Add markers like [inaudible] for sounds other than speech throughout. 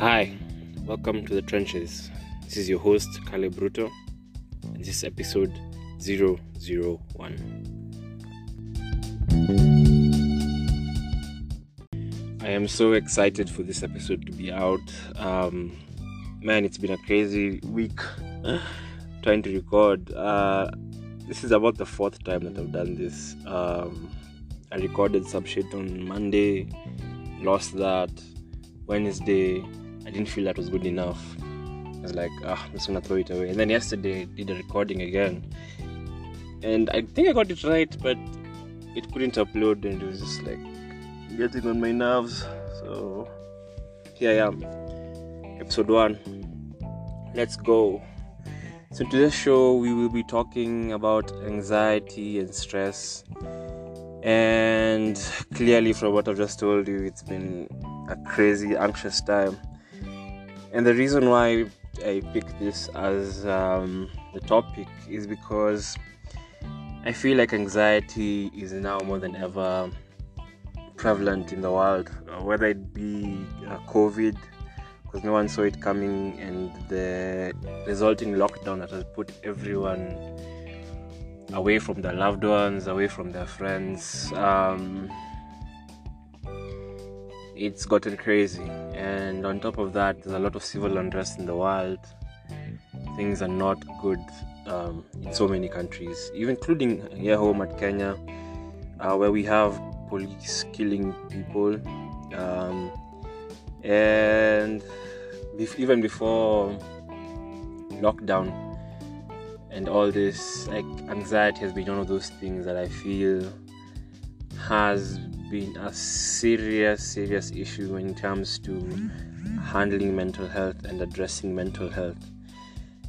Hi, welcome to the trenches. This is your host, Caleb Bruto, and this is episode 001. I am so excited for this episode to be out. Um, man, it's been a crazy week [sighs] trying to record. Uh, this is about the fourth time that I've done this. Um, I recorded some shit on Monday, lost that. Wednesday, I didn't feel that was good enough. I was like, ah, I'm just gonna throw it away. And then yesterday, I did a recording again, and I think I got it right, but it couldn't upload, and it was just like getting on my nerves. So here I am, episode one. Let's go. So today's show, we will be talking about anxiety and stress. And clearly, from what I've just told you, it's been a crazy, anxious time. And the reason why I picked this as um, the topic is because I feel like anxiety is now more than ever prevalent in the world, uh, whether it be uh, COVID, because no one saw it coming, and the resulting lockdown that has put everyone away from their loved ones, away from their friends. Um, it's gotten crazy, and on top of that, there's a lot of civil unrest in the world. Things are not good um, in so many countries, even including here home at Kenya, uh, where we have police killing people, um, and even before lockdown and all this, like anxiety has been one of those things that I feel has been a serious, serious issue when it comes to handling mental health and addressing mental health.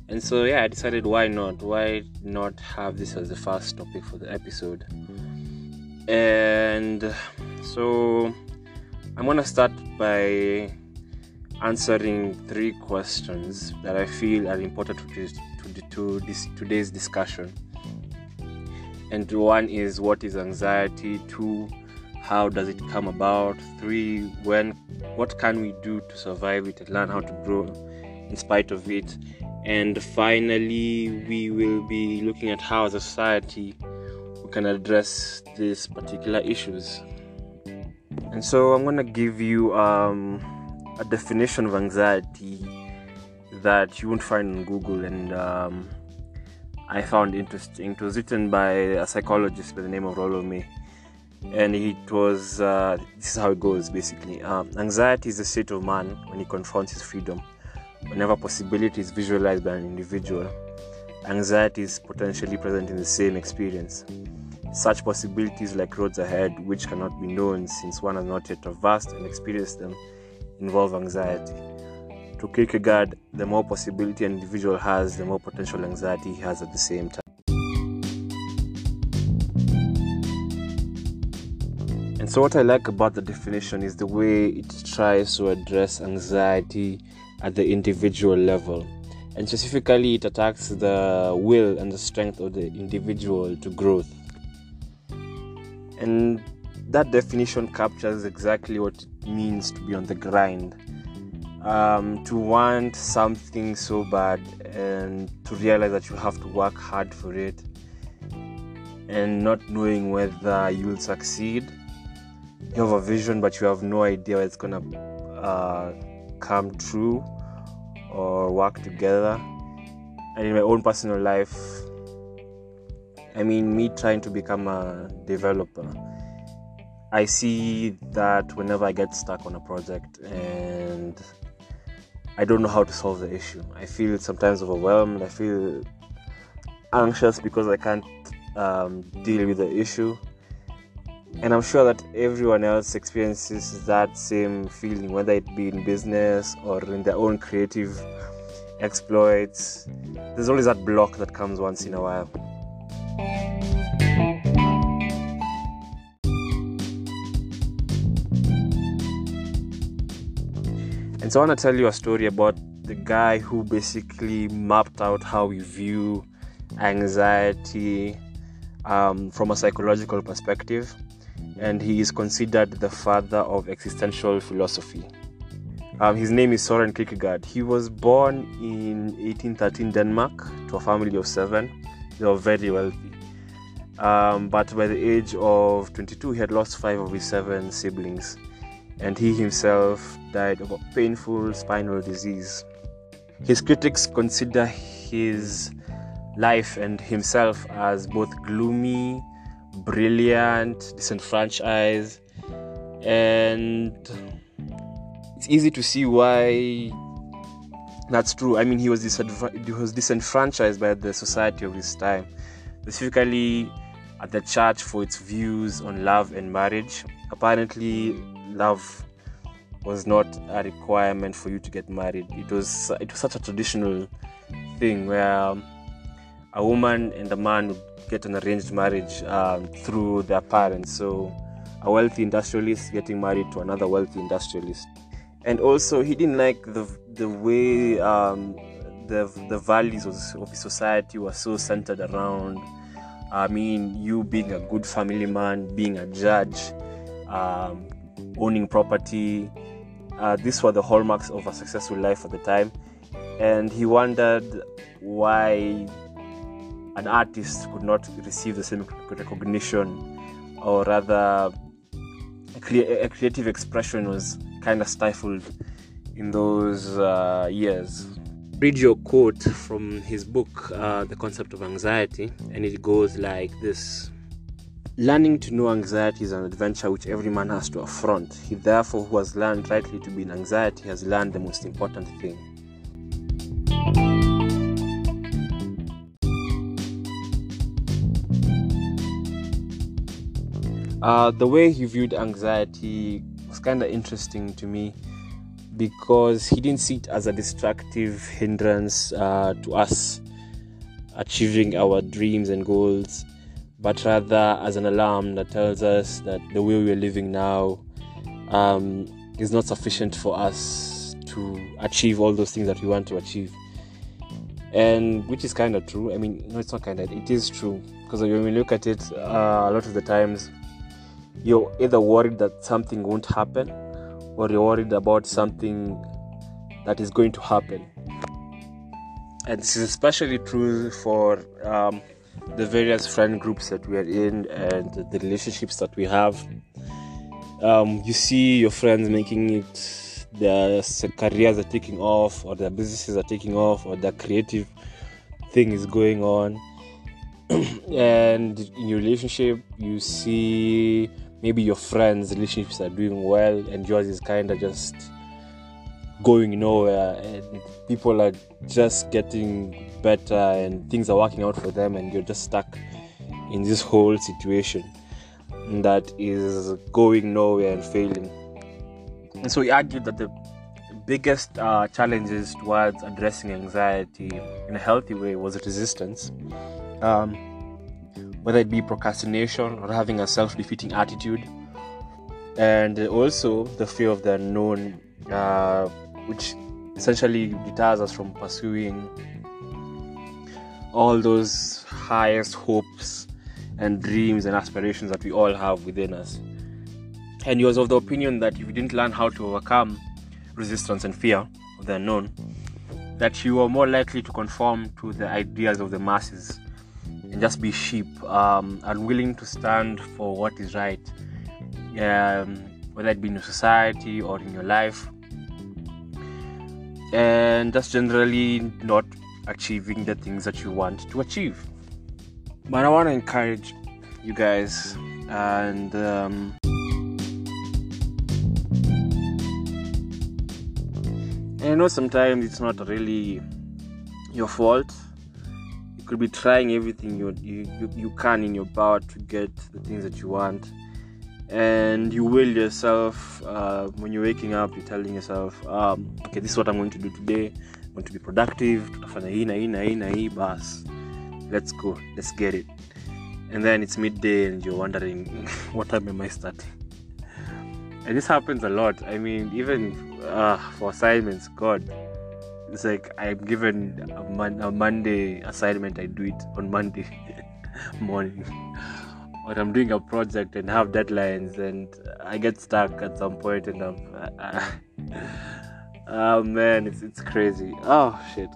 And so, yeah, I decided why not? Why not have this as the first topic for the episode? And so, I'm gonna start by answering three questions that I feel are important to, this, to, to this, today's discussion. And one is what is anxiety? Two, how does it come about? Three, when what can we do to survive it and learn how to grow in spite of it? And finally, we will be looking at how as a society we can address these particular issues. And so I'm gonna give you um, a definition of anxiety that you won't find on Google, and um, I found interesting. It was written by a psychologist by the name of Rollo May, and it was uh, this is how it goes basically. Um, anxiety is the state of man when he confronts his freedom. Whenever possibility is visualized by an individual, anxiety is potentially present in the same experience. Such possibilities, like roads ahead, which cannot be known since one has not yet traversed and experienced them, involve anxiety. To Kierkegaard, the more possibility an individual has, the more potential anxiety he has at the same time. So, what I like about the definition is the way it tries to address anxiety at the individual level. And specifically, it attacks the will and the strength of the individual to growth. And that definition captures exactly what it means to be on the grind. Um, to want something so bad and to realize that you have to work hard for it and not knowing whether you'll succeed. You have a vision, but you have no idea it's gonna uh, come true or work together. And in my own personal life, I mean, me trying to become a developer, I see that whenever I get stuck on a project and I don't know how to solve the issue, I feel sometimes overwhelmed. I feel anxious because I can't um, deal with the issue. And I'm sure that everyone else experiences that same feeling, whether it be in business or in their own creative exploits. There's always that block that comes once in a while. And so I want to tell you a story about the guy who basically mapped out how we view anxiety um, from a psychological perspective, and he is considered the father of existential philosophy. Um, his name is Soren Kierkegaard. He was born in 1813 Denmark to a family of seven. They were very wealthy. Um, but by the age of 22, he had lost five of his seven siblings, and he himself died of a painful spinal disease. His critics consider his life and himself as both gloomy, brilliant, disenfranchised, and it's easy to see why that's true. I mean, he was, disadv- he was disenfranchised by the society of his time, specifically at the church for its views on love and marriage. Apparently, love was not a requirement for you to get married. It was it was such a traditional thing where a woman and a man would get an arranged marriage um, through their parents. So, a wealthy industrialist getting married to another wealthy industrialist and also he didn't like the the way um, the the values of, society were so centered around. I mean, you being a good family man, being a judge, um, owning property. Uh, these were the hallmarks of a successful life at the time, and he wondered why an artist could not receive the same recognition, or rather, a, a creative expression was kind of stifled in those uh, years. Read your quote from his book, uh, The Concept of Anxiety, and it goes like this Learning to know anxiety is an adventure which every man has to affront. He, therefore, who has learned rightly to be in anxiety, has learned the most important thing. Uh, the way he viewed anxiety was kind of interesting to me because he didn't see it as a destructive hindrance uh, to us achieving our dreams and goals, but rather as an alarm that tells us that the way we're living now um, is not sufficient for us to achieve all those things that we want to achieve. And which is kind of true. I mean, no, it's not kind of, it is true. Because when we look at it, uh, a lot of the times, you're either worried that something won't happen or you're worried about something that is going to happen. And this is especially true for um, the various friend groups that we are in and the relationships that we have. Um, you see your friends making it, their careers are taking off, or their businesses are taking off, or their creative thing is going on. [clears throat] and in your relationship, you see maybe your friends' relationships are doing well and yours is kind of just going nowhere and people are just getting better and things are working out for them and you're just stuck in this whole situation that is going nowhere and failing. And so he argued that the biggest uh, challenges towards addressing anxiety in a healthy way was resistance. Um, whether it be procrastination or having a self defeating attitude, and also the fear of the unknown, uh, which essentially deters us from pursuing all those highest hopes and dreams and aspirations that we all have within us. And he was of the opinion that if you didn't learn how to overcome resistance and fear of the unknown, that you are more likely to conform to the ideas of the masses and just be sheep, um, unwilling to stand for what is right, um, whether it be in your society or in your life, and just generally not achieving the things that you want to achieve. But I want to encourage you guys and. Um, I know sometimes it's not really your fault could be trying everything you, you, you, can in your power to get the things that you want. And you will yourself, uh, when you're waking up, you're telling yourself, um, okay, this is what I'm going to do today. I'm going to be productive. Let's go. Let's get it. And then it's midday and you're wondering, [laughs] what time am I starting? And this happens a lot. I mean, even uh, for assignments, God, it's like I'm given a, mon- a Monday assignment, I do it on Monday [laughs] morning. Or I'm doing a project and have deadlines, and I get stuck at some point, and I'm, uh, [laughs] oh man, it's it's crazy. Oh shit.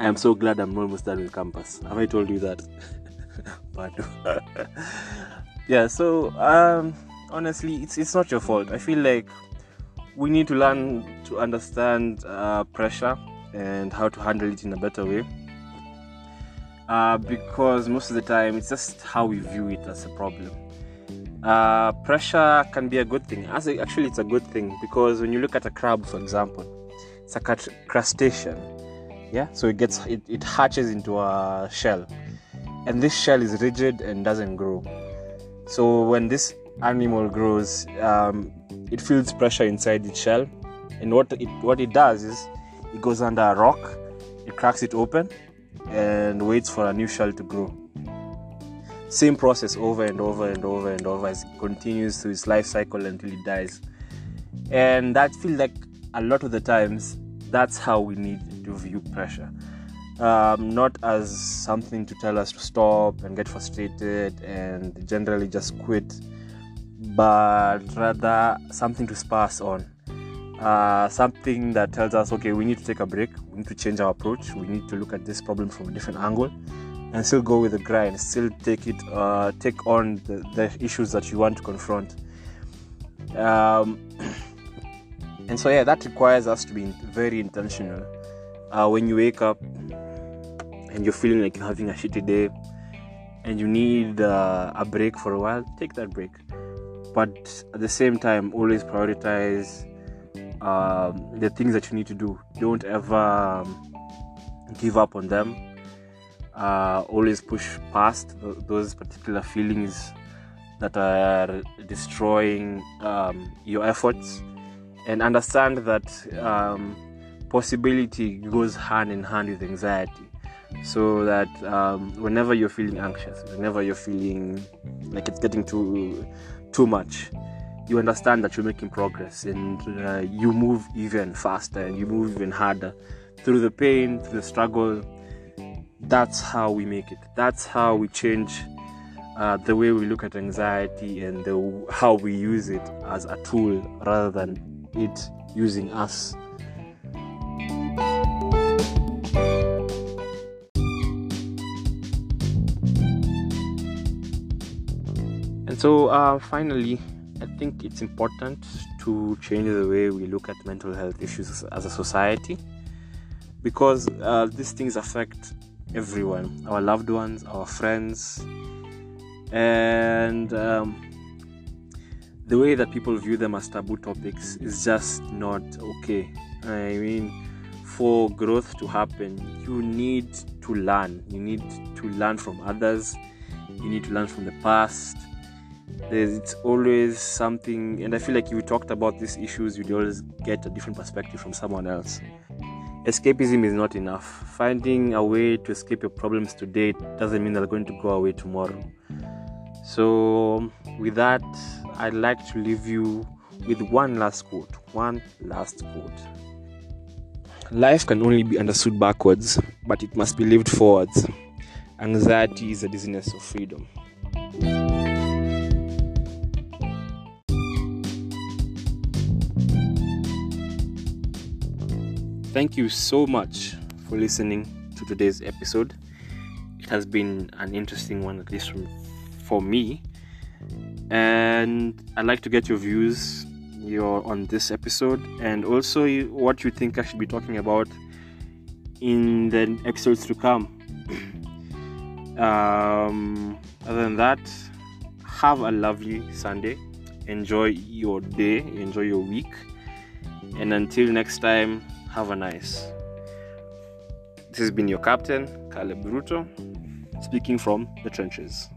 I am so glad I'm almost done with campus. Have I told you that? [laughs] but yeah, so um honestly it's it's not your fault. I feel like we need to learn to understand uh, pressure and how to handle it in a better way. Uh, because most of the time it's just how we view it as a problem. Uh, pressure can be a good thing. Actually, it's a good thing because when you look at a crab, for example, it's a crustacean. Yeah, so it gets it, it hatches into a shell, and this shell is rigid and doesn't grow. So when this animal grows, um, it feels pressure inside its shell, and what it what it does is it goes under a rock, it cracks it open, and waits for a new shell to grow. Same process over and over and over and over as it continues through its life cycle until it dies. And that feel like a lot of the times that's how we need to view pressure. Um, not as something to tell us to stop and get frustrated and generally just quit, but rather something to spur us on. Uh, something that tells us, okay, we need to take a break, we need to change our approach, we need to look at this problem from a different angle, and still go with the grind, still take it, uh, take on the, the, issues that you want to confront. Um, [clears throat] and so, yeah, that requires us to be very intentional. Uh, when you wake up and you're feeling like you're having a shitty day and you need uh, a break for a while, take that break. But at the same time, always prioritize um, the things that you need to do. Don't ever um, give up on them. Uh, always push past th- those particular feelings that are destroying um, your efforts and understand that um, possibility goes hand in hand with anxiety so that um, whenever you're feeling anxious whenever you're feeling like it's getting too too much you understand that you're making progress and uh, you move even faster and you move even harder through the pain, through the struggle. That's how we make it. That's how we change uh, the way we look at anxiety and the, how we use it as a tool rather than it using us. So, uh, finally, I think it's important to change the way we look at mental health issues as a society because uh, these things affect everyone our loved ones, our friends, and um, the way that people view them as taboo topics is just not okay. I mean, for growth to happen, you need to learn. You need to learn from others, you need to learn from the past there's it's always something and i feel like if you talked about these issues you'd always get a different perspective from someone else. Escapism is not enough. Finding a way to escape your problems today doesn't mean they're going to go away tomorrow. So with that i'd like to leave you with one last quote one last quote. Life can only be understood backwards but it must be lived forwards. Anxiety is a dizziness of freedom Thank you so much for listening to today's episode. It has been an interesting one, at least from, for me. And I'd like to get your views your on this episode and also what you think I should be talking about in the episodes to come. [clears throat] um, other than that, have a lovely Sunday. Enjoy your day, enjoy your week. And until next time, have a nice. This has been your captain, Caleb Bruto, speaking from the trenches.